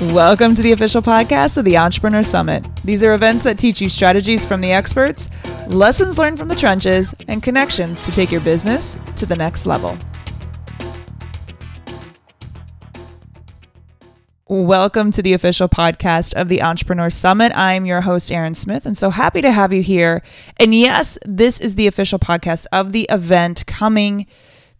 Welcome to the official podcast of the Entrepreneur Summit. These are events that teach you strategies from the experts, lessons learned from the trenches, and connections to take your business to the next level. Welcome to the official podcast of the Entrepreneur Summit. I'm your host, Aaron Smith, and so happy to have you here. And yes, this is the official podcast of the event coming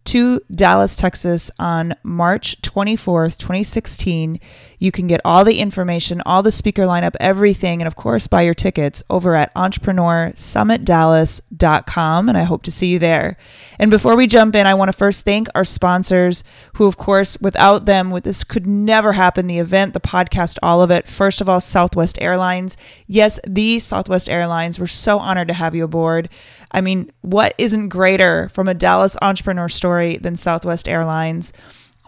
to Dallas, Texas on March 24th, 2016. You can get all the information, all the speaker lineup, everything, and of course, buy your tickets over at entrepreneursummitdallas.com. And I hope to see you there. And before we jump in, I want to first thank our sponsors, who, of course, without them, this could never happen the event, the podcast, all of it. First of all, Southwest Airlines. Yes, the Southwest Airlines. We're so honored to have you aboard. I mean, what isn't greater from a Dallas entrepreneur story than Southwest Airlines?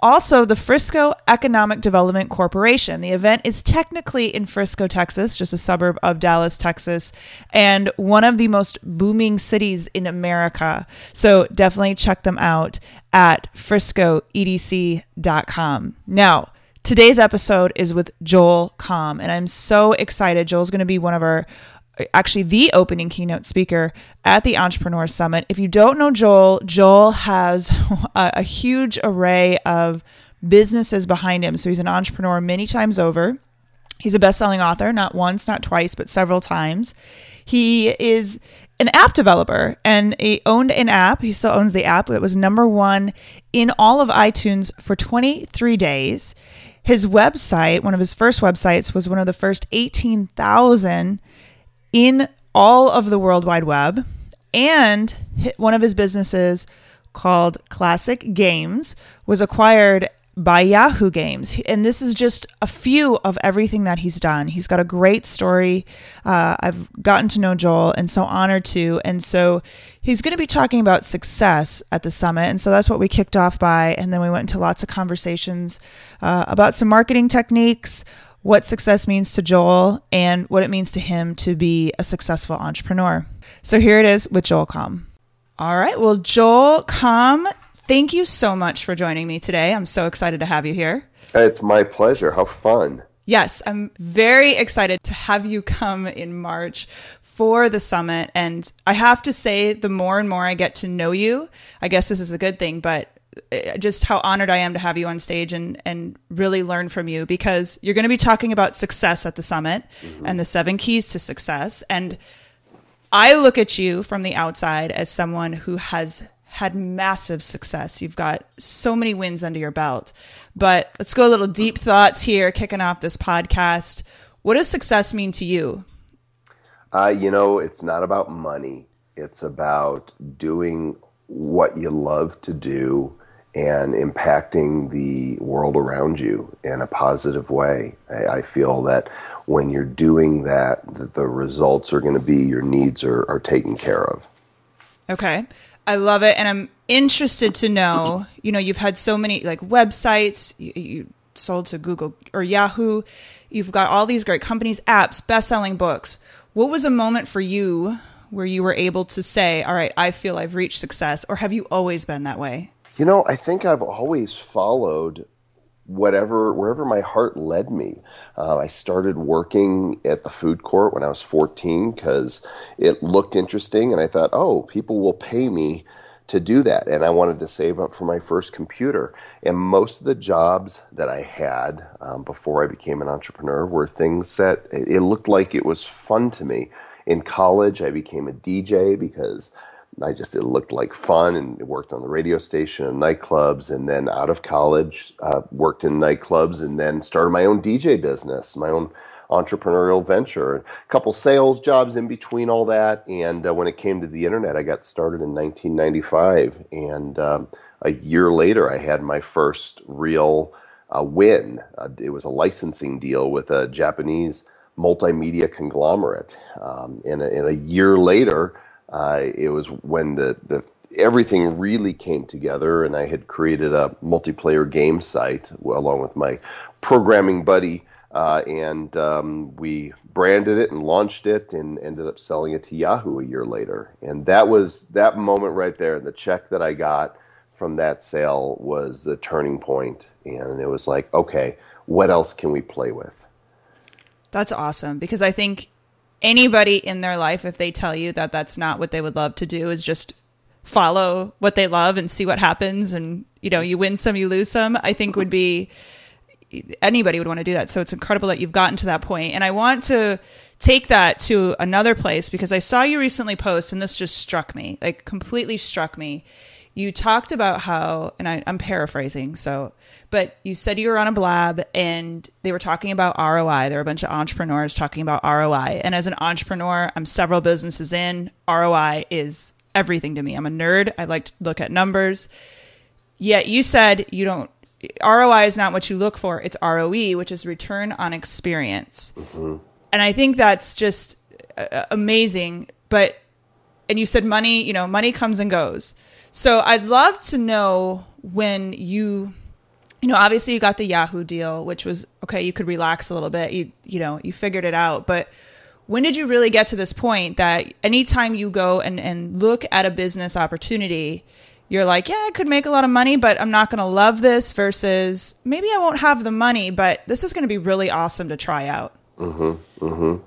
Also, the Frisco Economic Development Corporation. The event is technically in Frisco, Texas, just a suburb of Dallas, Texas, and one of the most booming cities in America. So definitely check them out at friscoedc.com. Now, today's episode is with Joel Comm, and I'm so excited. Joel's going to be one of our actually the opening keynote speaker at the Entrepreneur Summit. If you don't know Joel, Joel has a, a, huge array of businesses behind him. So he's an entrepreneur many times over. He's a best-selling author, not once, not twice, but several times. He is an app developer and he owned an app. He still owns the app that was number one in all of iTunes for 23 days. His website, one of his first websites, was one of the first 18,000 in all of the World Wide Web. And one of his businesses called Classic Games was acquired by Yahoo Games. And this is just a few of everything that he's done. He's got a great story. Uh, I've gotten to know Joel and so honored to. And so he's going to be talking about success at the summit. And so that's what we kicked off by. And then we went into lots of conversations uh, about some marketing techniques, what success means to Joel and what it means to him to be a successful entrepreneur. So here it is with Joel Comm. All right. Well, Joel Comm, thank you so much for joining me today. I'm so excited to have you here. It's my pleasure. How fun. Yes, I'm very excited to have you come in March for the summit. And I have to say, the more and more I get to know you, I guess this is a good thing, but just how honored I am to have you on stage and and really learn from you because you're going to be talking about success at the summit mm-hmm. and the seven keys to success and I look at you from the outside as someone who has had massive success. You've got so many wins under your belt. But let's go a little deep thoughts here kicking off this podcast. What does success mean to you? Uh, you know, it's not about money. It's about doing what you love to do and impacting the world around you in a positive way. I, I feel that when you're doing that, that the results are going to be your needs are, are taken care of. Okay. I love it. And I'm interested to know, you know, you've had so many like websites, you, you sold to Google or Yahoo. You've got all these great companies, apps, best-selling books. What was a moment for you where you were able to say, "All right, I feel I've reached success," or have you always been that way? You know, I think I've always followed whatever wherever my heart led me. Uh, I started working at the food court when I was 14 because it looked interesting, and I thought, oh, people will pay me to do that. And I wanted to save up for my first computer. And most of the jobs that I had um, before I became an entrepreneur were things that it looked like it was fun to me. In college, I became a DJ because I just it looked like fun and worked on the radio station and nightclubs and then out of college uh, worked in nightclubs and then started my own DJ business, my own entrepreneurial venture, a couple sales jobs in between all that. And uh, when it came to the internet, I got started in 1995, and um, a year later, I had my first real uh, win. Uh, it was a licensing deal with a Japanese multimedia conglomerate, um, and, a, and a year later. Uh, it was when the, the everything really came together, and I had created a multiplayer game site along with my programming buddy, uh, and um, we branded it and launched it, and ended up selling it to Yahoo a year later. And that was that moment right there. And the check that I got from that sale was the turning point, and it was like, okay, what else can we play with? That's awesome because I think anybody in their life, if they tell you that that's not what they would love to do, is just follow what they love and see what happens. And, you know, you win some, you lose some, I think would be anybody would want to do that. So it's incredible that you've gotten to that point. And I want to take that to another place because I saw you recently post and this just struck me, like completely struck me. You talked about how, and I, I'm paraphrasing, so, but you said you were on a blab and they were talking about ROI. There were a bunch of entrepreneurs talking about ROI. And as an entrepreneur, I'm several businesses in. ROI is everything to me. I'm a nerd. I like to look at numbers. Yet you said you don't ROI is not what you look for. It's ROE, which is return on experience. Mm-hmm. And I think that's just uh, amazing. But, and you said money, you know, money comes and goes. So I'd love to know when you, you know, obviously you got the Yahoo deal, which was okay. You could relax a little bit. You, you know, you figured it out. But when did you really get to this point that anytime you go and, and look at a business opportunity, you're like, yeah, I could make a lot of money, but I'm not going to love this versus maybe I won't have the money, but this is going to be really awesome to try out. Mm-hmm. Mm-hmm.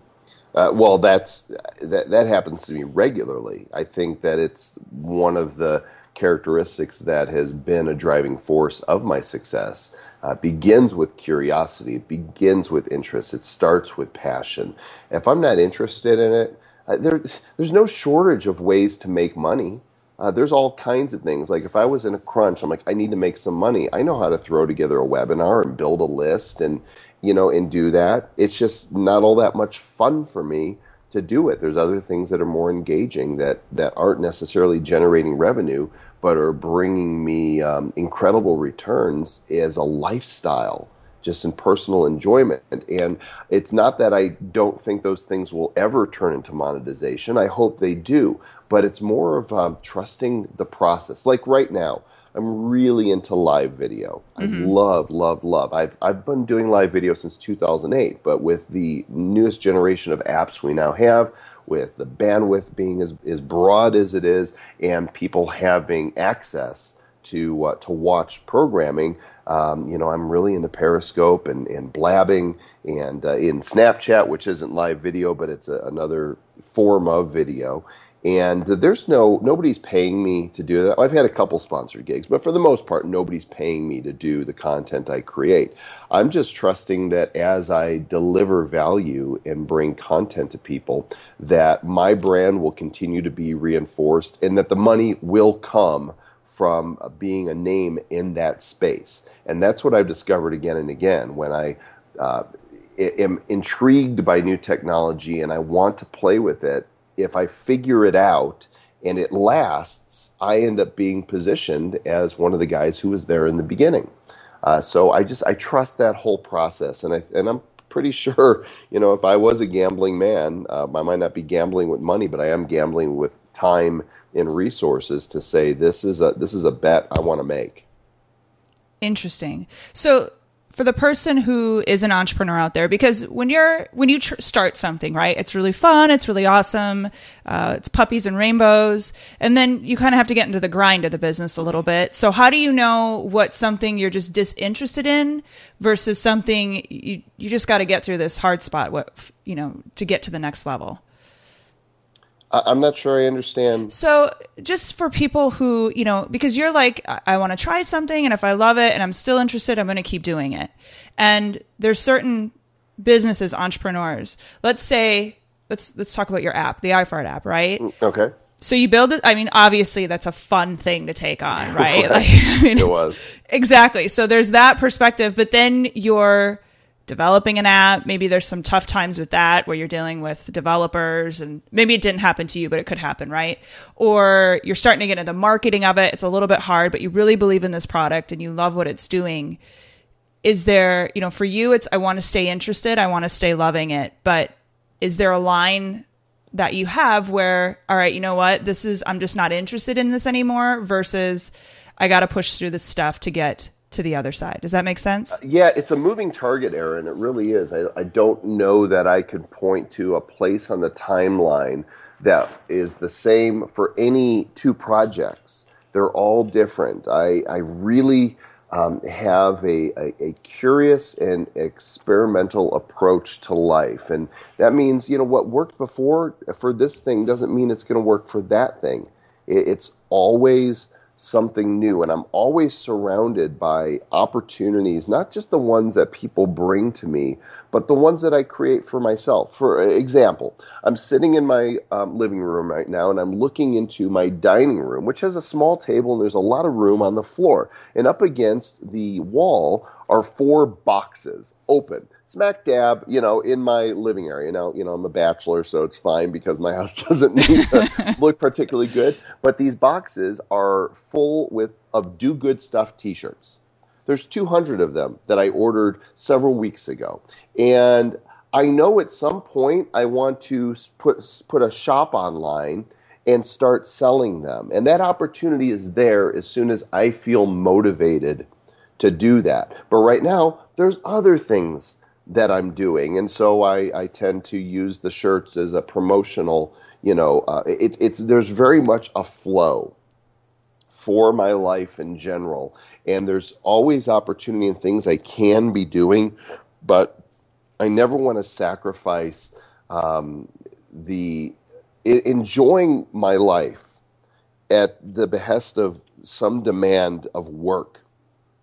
Uh, well, that's that. That happens to me regularly. I think that it's one of the characteristics that has been a driving force of my success. Uh, begins with curiosity. It begins with interest. It starts with passion. If I'm not interested in it, uh, there, there's no shortage of ways to make money. Uh, there's all kinds of things. Like if I was in a crunch, I'm like, I need to make some money. I know how to throw together a webinar and build a list and you know and do that. It's just not all that much fun for me to do it. There's other things that are more engaging that that aren't necessarily generating revenue, but are bringing me um, incredible returns as a lifestyle just in personal enjoyment. And it's not that I don't think those things will ever turn into monetization. I hope they do but it's more of um, trusting the process. Like right now, I'm really into live video. Mm-hmm. I love, love, love. I've I've been doing live video since 2008, but with the newest generation of apps we now have, with the bandwidth being as, as broad as it is, and people having access to uh, to watch programming, um, you know, I'm really into Periscope and, and blabbing and uh, in Snapchat, which isn't live video, but it's a, another form of video and there's no nobody's paying me to do that. I've had a couple sponsored gigs, but for the most part, nobody's paying me to do the content I create. I'm just trusting that as I deliver value and bring content to people, that my brand will continue to be reinforced, and that the money will come from being a name in that space. And that's what I've discovered again and again when I. Uh, am intrigued by new technology and I want to play with it if I figure it out and it lasts, I end up being positioned as one of the guys who was there in the beginning. Uh, so I just I trust that whole process, and I and I'm pretty sure you know if I was a gambling man, uh, I might not be gambling with money, but I am gambling with time and resources to say this is a this is a bet I want to make. Interesting. So for the person who is an entrepreneur out there because when you're when you tr- start something right it's really fun it's really awesome uh, it's puppies and rainbows and then you kind of have to get into the grind of the business a little bit. So how do you know what something you're just disinterested in versus something you, you just got to get through this hard spot what you know to get to the next level I'm not sure I understand. So, just for people who, you know, because you're like, I, I want to try something, and if I love it and I'm still interested, I'm going to keep doing it. And there's certain businesses, entrepreneurs. Let's say, let's let's talk about your app, the iFart app, right? Okay. So you build it. I mean, obviously, that's a fun thing to take on, right? like, I mean, it was exactly. So there's that perspective, but then you're developing an app. Maybe there's some tough times with that where you're dealing with developers and maybe it didn't happen to you, but it could happen, right? Or you're starting to get into the marketing of it. It's a little bit hard, but you really believe in this product and you love what it's doing. Is there, you know, for you, it's, I want to stay interested. I want to stay loving it. But is there a line that you have where, all right, you know what? This is, I'm just not interested in this anymore versus I got to push through this stuff to get to the other side. Does that make sense? Uh, yeah, it's a moving target, Aaron. It really is. I, I don't know that I could point to a place on the timeline that is the same for any two projects. They're all different. I, I really um, have a, a, a, curious and experimental approach to life. And that means, you know, what worked before for this thing doesn't mean it's going to work for that thing. It, it's always something new. And I'm always surrounded by opportunities, not just the ones that people bring to me, but the ones that I create for myself. For example, I'm sitting in my um, living room right now and I'm looking into my dining room, which has a small table and there's a lot of room on the floor. And up against the wall are four boxes open smack dab, you know, in my living area. Now, you know, I'm a bachelor, so it's fine because my house doesn't need to look particularly good. But these boxes are full with of do good stuff t-shirts. There's 200 of them that I ordered several weeks ago. And I know at some point I want to put put a shop online and start selling them. And that opportunity is there as soon as I feel motivated to do that. But right now, there's other things that I'm doing, and so I, I tend to use the shirts as a promotional. You know, uh, it, it's there's very much a flow for my life in general, and there's always opportunity and things I can be doing, but I never want to sacrifice um, the enjoying my life at the behest of some demand of work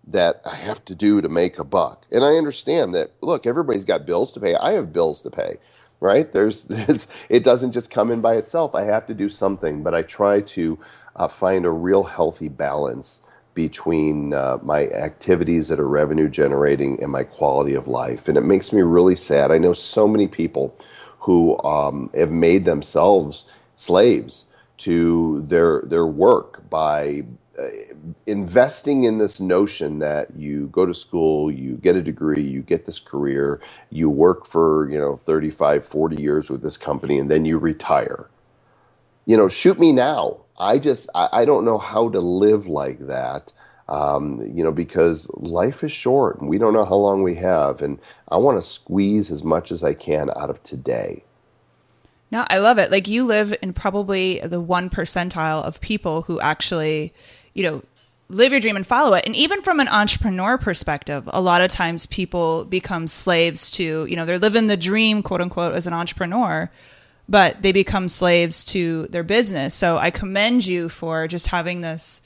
that I have to do to make a buck. And I understand that, look, everybody's got bills to pay. I have bills to pay, right? There's this, it doesn't just come in by itself. I have to do something, but I try to uh, find a real healthy balance between uh, my activities that are revenue generating and my quality of life. And it makes me really sad. I know so many people who um, have made themselves slaves to their their work by uh, investing in this notion that you go to school, you get a degree, you get this career, you work for, you know, 35, 40 years with this company, and then you retire. You know, shoot me now. I just, I, I don't know how to live like that. Um, you know, because life is short and we don't know how long we have. And I want to squeeze as much as I can out of today. No, I love it. Like you live in probably the one percentile of people who actually you know, live your dream and follow it. And even from an entrepreneur perspective, a lot of times people become slaves to, you know, they're living the dream, quote unquote, as an entrepreneur, but they become slaves to their business. So I commend you for just having this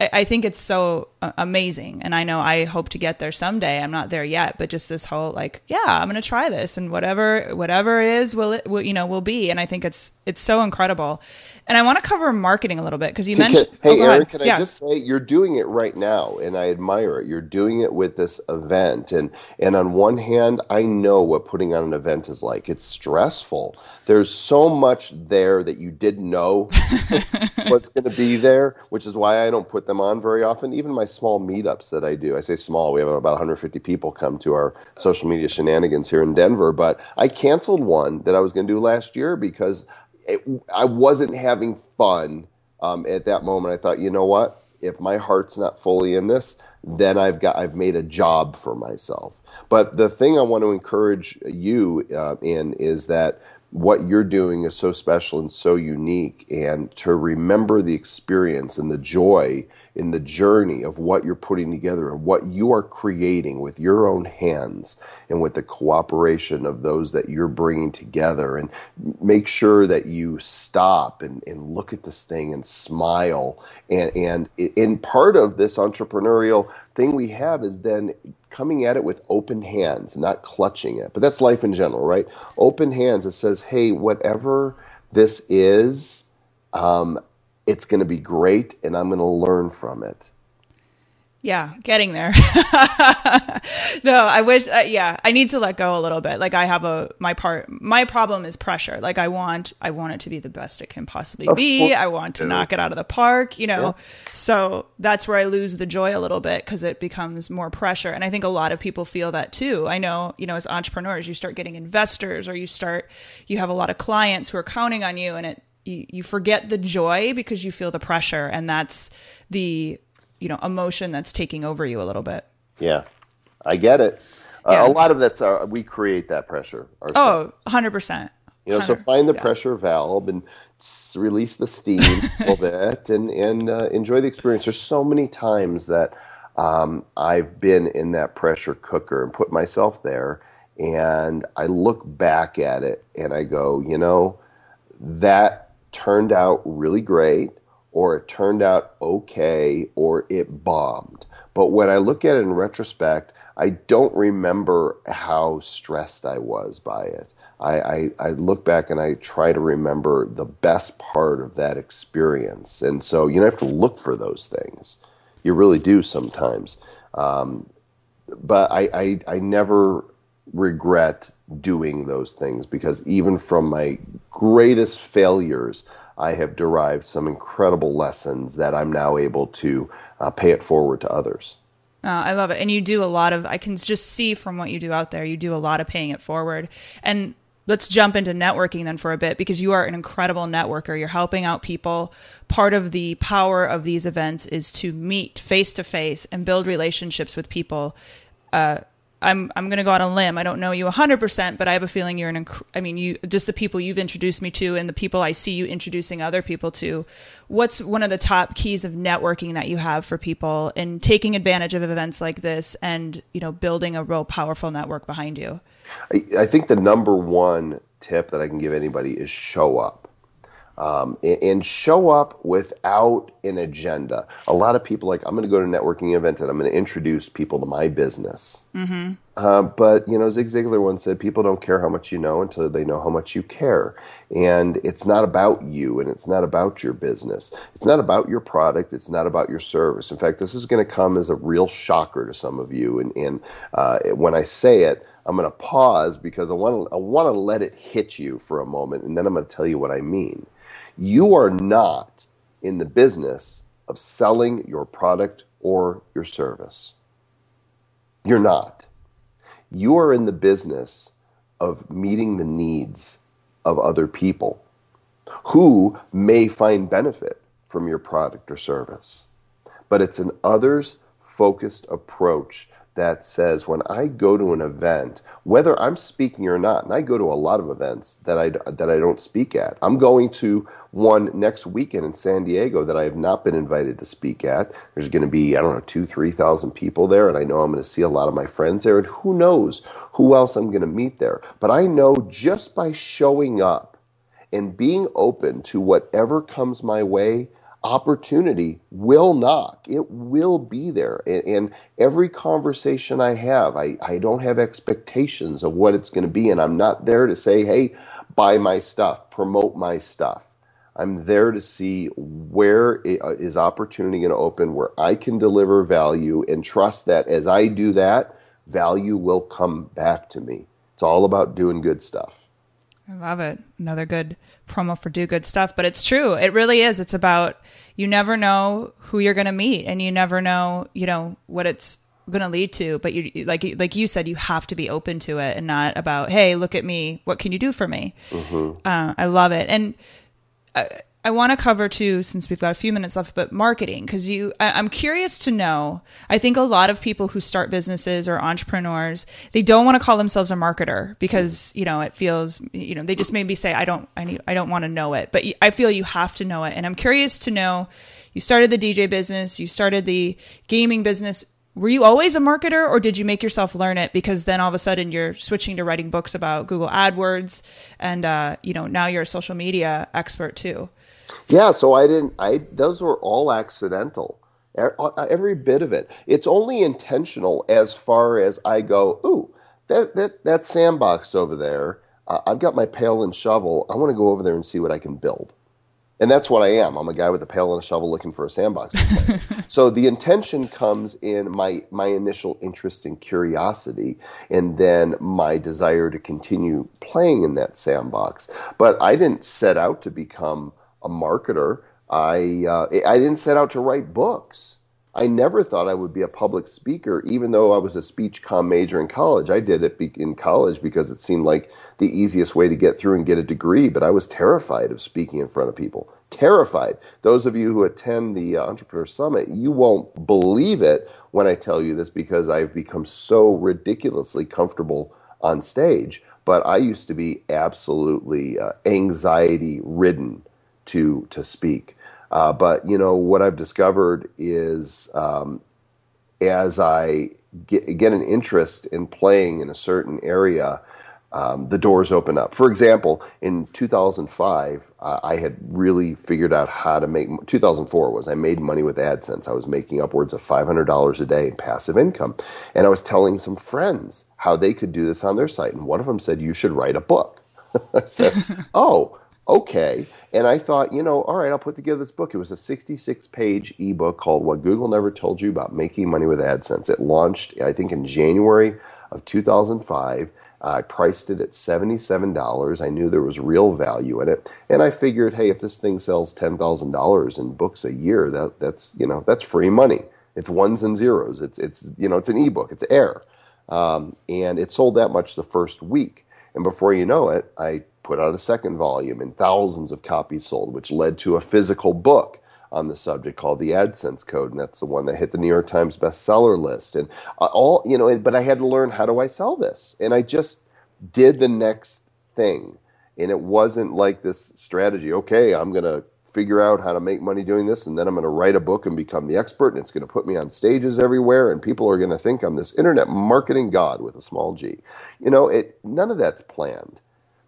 I think it's so amazing, and I know I hope to get there someday. I'm not there yet, but just this whole like, yeah, I'm going to try this, and whatever whatever it is will it will, you know will be, and I think it's it's so incredible. And I want to cover marketing a little bit because you mentioned. Can, hey, oh, Aaron, can yeah. I just say you're doing it right now, and I admire it. You're doing it with this event, and and on one hand, I know what putting on an event is like. It's stressful. There's so much there that you didn't know what's going to be there, which is why I don't put them on very often. Even my small meetups that I do, I say small. We have about 150 people come to our social media shenanigans here in Denver, but I canceled one that I was going to do last year because it, I wasn't having fun um, at that moment. I thought, you know what? If my heart's not fully in this, then I've got I've made a job for myself. But the thing I want to encourage you uh, in is that what you're doing is so special and so unique, and to remember the experience and the joy in the journey of what you're putting together and what you are creating with your own hands and with the cooperation of those that you're bringing together. And make sure that you stop and, and look at this thing and smile. And and in part of this entrepreneurial thing we have is then coming at it with open hands not clutching it. But that's life in general right? Open hands it says hey whatever this is um, it's going to be great and I'm going to learn from it. Yeah, getting there. no, I wish uh, yeah, I need to let go a little bit. Like I have a my part my problem is pressure. Like I want I want it to be the best it can possibly be. I want to knock it out of the park, you know. Yeah. So that's where I lose the joy a little bit cuz it becomes more pressure. And I think a lot of people feel that too. I know, you know, as entrepreneurs, you start getting investors or you start you have a lot of clients who are counting on you and it you, you forget the joy because you feel the pressure and that's the you know emotion that's taking over you a little bit yeah i get it uh, yeah. uh, a lot of that's our, we create that pressure ourselves. oh 100% you know so find the yeah. pressure valve and release the steam a little bit and and uh, enjoy the experience there's so many times that um, I've been in that pressure cooker and put myself there, and I look back at it and I go, you know, that turned out really great, or it turned out okay, or it bombed. But when I look at it in retrospect, I don't remember how stressed I was by it. I, I, I, look back and I try to remember the best part of that experience. And so you don't have to look for those things. You really do sometimes. Um, but I, I, I never regret doing those things because even from my greatest failures, I have derived some incredible lessons that I'm now able to uh, pay it forward to others. Uh, I love it. And you do a lot of, I can just see from what you do out there, you do a lot of paying it forward. And let's jump into networking then for a bit because you are an incredible networker. You're helping out people. Part of the power of these events is to meet face to face and build relationships with people. Uh, I'm I'm going to go out on a limb. I don't know you 100%, but I have a feeling you're an inc- I mean, you just the people you've introduced me to and the people I see you introducing other people to. What's one of the top keys of networking that you have for people and taking advantage of events like this and, you know, building a real powerful network behind you? I, I think the number one tip that I can give anybody is show up um, and show up without an agenda. A lot of people like I'm going to go to a networking event and I'm going to introduce people to my business. Mm-hmm. Uh, but you know, Zig Ziglar once said, "People don't care how much you know until they know how much you care." And it's not about you, and it's not about your business. It's not about your product. It's not about your service. In fact, this is going to come as a real shocker to some of you. And, and uh, when I say it. I'm going to pause because I want to I want to let it hit you for a moment, and then I'm going to tell you what I mean. You are not in the business of selling your product or your service. You're not. You are in the business of meeting the needs of other people who may find benefit from your product or service. But it's an others focused approach that says when I go to an event, whether I'm speaking or not, and I go to a lot of events that I, that I don't speak at. I'm going to one next weekend in San Diego that I have not been invited to speak at. There's going to be, I don't know, two, 3,000 people there, and I know I'm going to see a lot of my friends there, and who knows who else I'm going to meet there. But I know just by showing up and being open to whatever comes my way, opportunity will knock. It will be there. And, and, every conversation I have, I, I don't have expectations of what it's going to be. And I'm not there to say, hey, buy my stuff, promote my stuff. I'm there to see where uh, opportunity going to open, where I can deliver value and trust that as I do that, value will come back to me. It's all about doing good stuff. I love it. Another good promo for do good stuff, but it's true. It really is. It's about you never know who you're going to meet and you never know, you know, what it's going to lead to, but you like like you said you have to be open to it and not about, "Hey, look at me. What can you do for me?" Mm-hmm. Uh, I love it. And I, want to cover too, since we've got a few minutes left, but marketing, because you, I, am curious to know. I think a lot of people who start businesses or entrepreneurs, they don't want to call themselves a marketer because you know it feels, you know, they just maybe say, I don't, I need, I don't want to know it, but I feel you have to know it, and I'm curious to know. You started the DJ business, you started the gaming business were you always a marketer or did you make yourself learn it? Because then all of a sudden you're switching to writing books about google adwords and uh, you know now you're a social media expert too. Yeah so i didn't i those were all accidental. Uh, every bit of it. It's only intentional as far as i go ooh that that, that sandbox over there uh, i've got my pail and shovel. I want to go over there and see what i can build and that's what I am. I'm a guy with a pail and a shovel looking for a sandbox. so the intention comes in my my initial interest and curiosity, and then my desire to continue playing in that sandbox. But I didn't set out to become a marketer. I uh, I didn't set out to write books. I never thought I would be a public speaker, even though I was a speech com major in college. I did it in college because it seemed like the easiest way to get through and get a degree, but I was terrified of speaking in front of people. Terrified. Those of you who attend the uh, Entrepreneur Summit, you won't believe it when I tell you this because I've become so ridiculously comfortable on stage. But I used to be absolutely uh, anxiety ridden to to speak. Uh, but you know what I've discovered is um, as I get, get an interest in playing in a certain area, um, the doors open up. For example, in 2005, uh, I had really figured out how to make. 2004 was I made money with AdSense. I was making upwards of $500 a day in passive income, and I was telling some friends how they could do this on their site. And one of them said, "You should write a book." I said, "Oh." Okay. And I thought, you know, all right, I'll put together this book. It was a 66 page ebook called What Google Never Told You About Making Money with AdSense. It launched, I think, in January of 2005. I priced it at $77. I knew there was real value in it. And I figured, hey, if this thing sells $10,000 in books a year, that, that's, you know, that's free money. It's ones and zeros. It's, it's, you know, it's an ebook. It's air. Um, and it sold that much the first week. And before you know it, I put out a second volume and thousands of copies sold, which led to a physical book on the subject called the AdSense Code, and that's the one that hit the New York Times bestseller list. And uh, all you know, but I had to learn how do I sell this, and I just did the next thing, and it wasn't like this strategy. Okay, I'm gonna figure out how to make money doing this, and then I'm gonna write a book and become the expert, and it's gonna put me on stages everywhere, and people are gonna think I'm this internet marketing god with a small g. You know, it none of that's planned.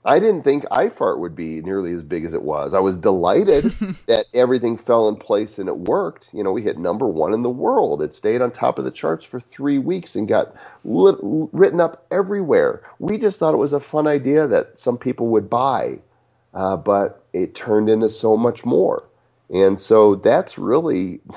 I didn't think iFart would be nearly as big as it was. I was delighted that everything fell in place and it worked. You know, we hit number one in the world. It stayed on top of the charts for three weeks and got lit, written up everywhere. We just thought it was a fun idea that some people would buy, uh, but it turned into so much more. And so that's really.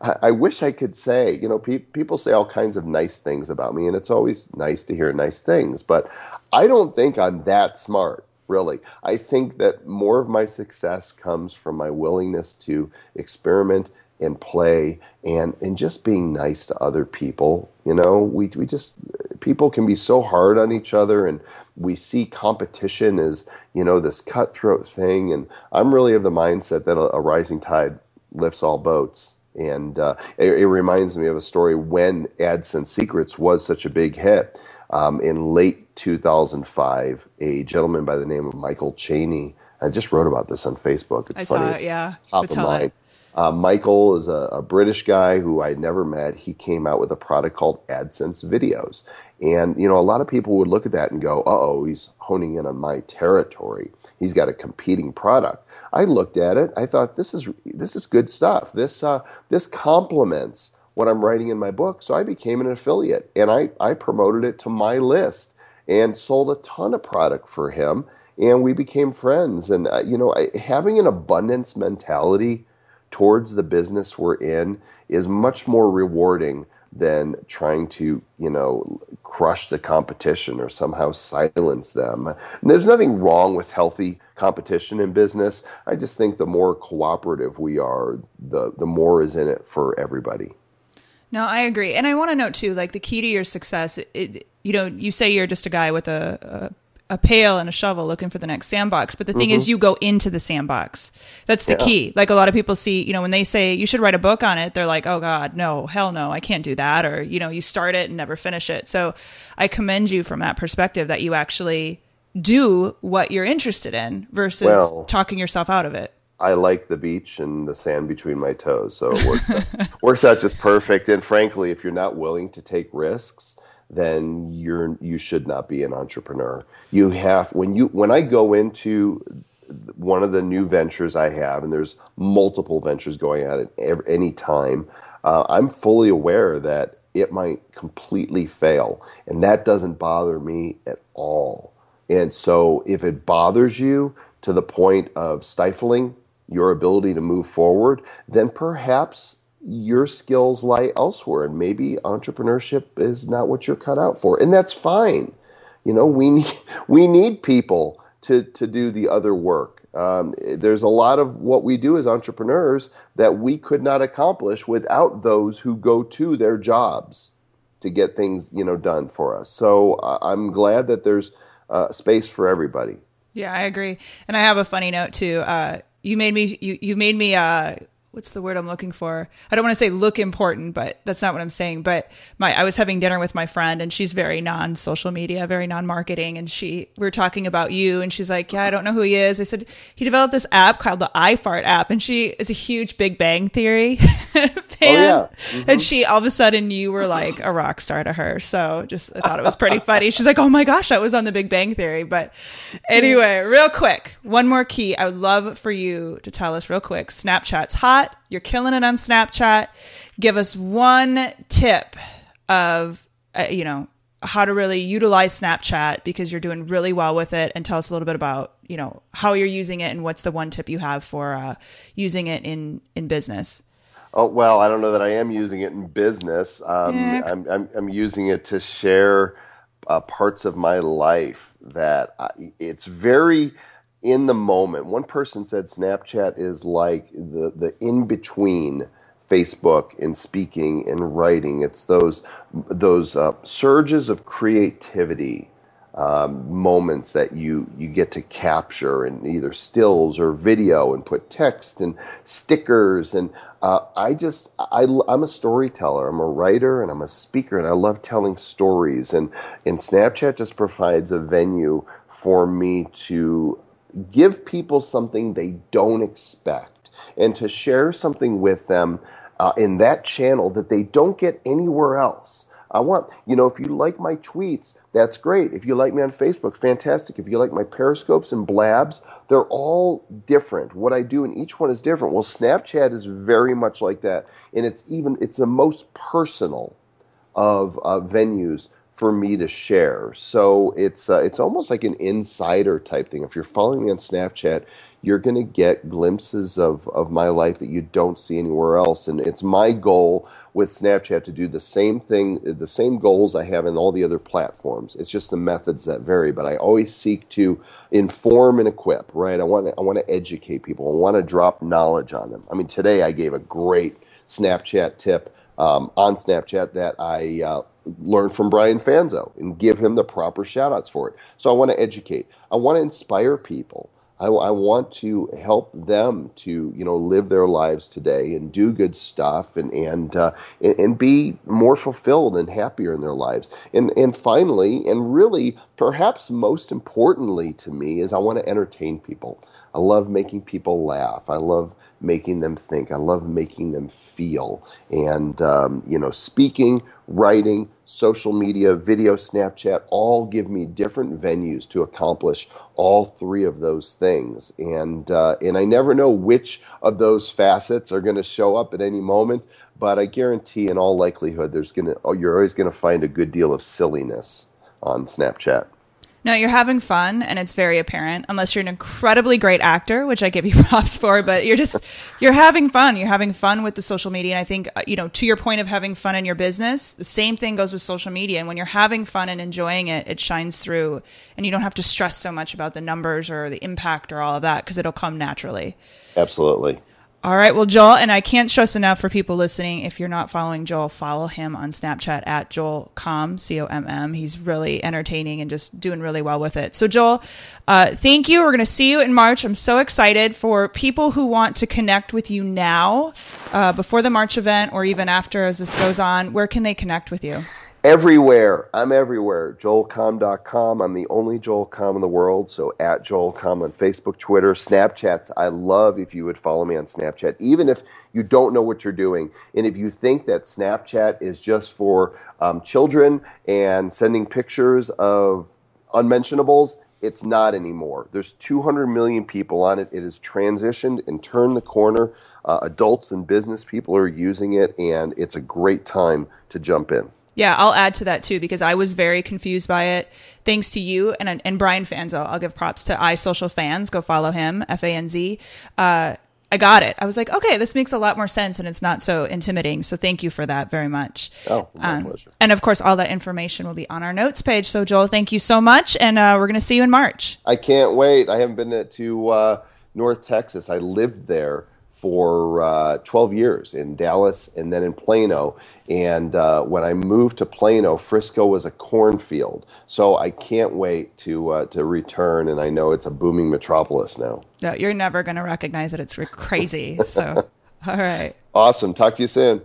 I, wish I could say, you know, pe- people say all kinds of nice things about me, and it's always nice to hear nice things. But I don't think I'm that smart, really. I think that more of my success comes from my willingness to experiment and play and and just being nice to other people. You know, we we just people can be so hard on each other and we see competition as, you know, this cutthroat thing and I'm really of the mindset that a, a rising tide lifts all boats. And uh, it, it reminds me of a story when AdSense Secrets was such a big hit um, in late 2005, a gentleman by the name of Michael Cheney. I just wrote about this on Facebook. It's I funny. saw it. Yeah, it's top of mind. Uh, Michael is a, a, British guy who I never met. He came out with a product called AdSense Videos, and you know a lot of people would look at that and go, "Uh oh, he's honing in on my territory. He's got a competing product." I looked at it. I thought this is this is good stuff. This uh, this complements what I'm writing in my book. So I became an affiliate and I, I promoted it to my list and sold a ton of product for him. And we became friends. And, uh, you know, I, having an abundance mentality towards the business we're in is much more rewarding than trying to, you know, crush the competition or somehow silence them. And there's nothing wrong with healthy competition in business. I just think the more cooperative we are, the the more is in it for everybody. No, I agree, and I want to note too, like the key to your success. It, you know, you say you're just a guy with a, a, a pail and a shovel looking for the next sandbox, but the thing mm-hmm. is, you go into the sandbox. That's the yeah. key. Like a lot of people see, you know, when they say you should write a book on it, they're like, "Oh God, no, hell no, I can't do that," or you know, you start it and never finish it. So, I commend you from that perspective that you actually do what you're interested in versus well, talking yourself out of it. I like the beach and the sand between my toes, so it works out, works out just perfect. And frankly, if you're not willing to take risks, then you're you should not be an entrepreneur. You have when you when I go into one of the new ventures I have, and there's multiple ventures going on at every, any time. Uh, I'm fully aware that it might completely fail, and that doesn't bother me at all. And so, if it bothers you to the point of stifling your ability to move forward, then perhaps your skills lie elsewhere and maybe entrepreneurship is not what you're cut out for. And that's fine. You know, we need we need people to to do the other work. Um, there's a lot of what we do as entrepreneurs that we could not accomplish without those who go to their jobs to get things you know done for us. So uh, I'm glad that there's uh, space for everybody. Yeah, I agree. And I have a funny note too. Uh, you made me you, you made me uh what's the word I'm looking for? I don't want to say look important, but that's not what I'm saying. But my I was having dinner with my friend and she's very non social media, very non marketing, and she we were talking about you and she's like, Yeah, I don't know who he is. I said he developed this app called the iFart app, and she is a huge Big Bang Theory fan. Oh, yeah. mm-hmm. And she all of a sudden you were like a rock star to her. So just I thought it was pretty funny. She's like, Oh my gosh, I was on the Big Bang Theory. But anyway, real quick, one more key. I would love for you to tell us real quick. Snapchat's hot You're killing it on Snapchat. Give us one tip of, uh, you know, how to really utilize Snapchat because you're doing really well with it and tell us a little bit about, you know, how you're using it and what's the one tip you have for uh, using it in, in business. Oh, well, I don't know that I am using it in business. Um, yeah. I'm, I'm, I'm, using it to share uh, parts of my life that I, it's very, in the moment. One person said Snapchat is like the, the in between Facebook and speaking and writing. It's those those uh, surges of creativity um, moments that you you get to capture in either stills or video and put text and stickers and uh, I just I, I'm a storyteller. I'm a writer and I'm a speaker and I love telling stories and and Snapchat just provides a venue for me to give people something they don't expect and to share something with them uh, in that channel that they don't get anywhere else. I want, you know, if you like my tweets, that's great. If you like me on Facebook, fantastic. If you like my periscopes and blabs, they're all different. What I do in each one is different. Well, Snapchat is very much like that. And it's even, it's the most personal of uh, venues for me to share. So it's uh, it's almost like an insider type thing. If you're following me on Snapchat, you're going to get glimpses of of my life that you don't see anywhere else. And it's my goal with Snapchat to do the same thing, the same goals I have in all the other platforms. It's just the methods that vary, but I always seek to inform and equip. Right? I want to, I want to educate people. I want to drop knowledge on them. I mean, today I gave a great Snapchat tip. Um, on Snapchat that I uh, learn from Brian Fanzo and give him the proper shout outs for it. So I want to educate. I want to inspire people. I, I, want to help them to you know live their lives today and do good stuff and and, uh, and and be more fulfilled and happier in their lives. And and finally, and really perhaps most importantly to me is I want to entertain people. I love making people laugh. I love making them think. I love making them feel. And, um, you know, speaking, writing, social media, video, Snapchat all give me different venues to accomplish all three of those things. And, uh, and I never know which of those facets are going to show up at any moment, but I guarantee in all likelihood there's to, you're always going to find a good deal of silliness on Snapchat. No, you're having fun and it's very apparent unless you're an incredibly great actor, which I give you props for, but you're just you're having fun. You're having fun with the social media and I think uh, you know, to your point of having fun in your business, the same thing goes with social media and when you're having fun and enjoying it, it shines through and you don't have to stress so much about the numbers or the impact or all of that because it'll come naturally. Absolutely. All right. Well, Joel, and I can't stress enough for people listening, if you're not following Joel, follow him on Snapchat at Joel Comm, C O M M. He's really entertaining and just doing really well with it. So, Joel, uh, thank you. We're going to see you in March. I'm so excited for people who want to connect with you now, uh, before the March event, or even after as this goes on. Where can they connect with you? Everywhere. I'm everywhere. JoelComm.com. I'm the only JoelComm in the world. So at JoelComm on Facebook, Twitter, Snapchats. I love if you would follow me on Snapchat, even if you don't know what you're doing. And if you think that Snapchat is just for um, children and sending pictures of unmentionables, it's not anymore. There's 200 million people on it. It has transitioned and turned the corner. Uh, adults and business people are using it, and it's a great time to jump in. Yeah, I'll add to that too because I was very confused by it. Thanks to you and and Brian Fanzo, I'll give props to iSocialFanz. Go follow him, F A N Z. Uh, I got it. I was like, okay, this makes a lot more sense and it's not so intimidating. So thank you for that very much. Oh, my um, pleasure. And of course, all that information will be on our notes page. So Joel, thank you so much, and uh, we're going to see you in March. I can't wait. I haven't been to uh, North Texas. I lived there for uh, 12 years in Dallas and then in Plano. And uh, when I moved to Plano, Frisco was a cornfield. So I can't wait to uh, to return. And I know it's a booming metropolis now. No, you're never going to recognize it. It's crazy. So. All right. Awesome. Talk to you soon.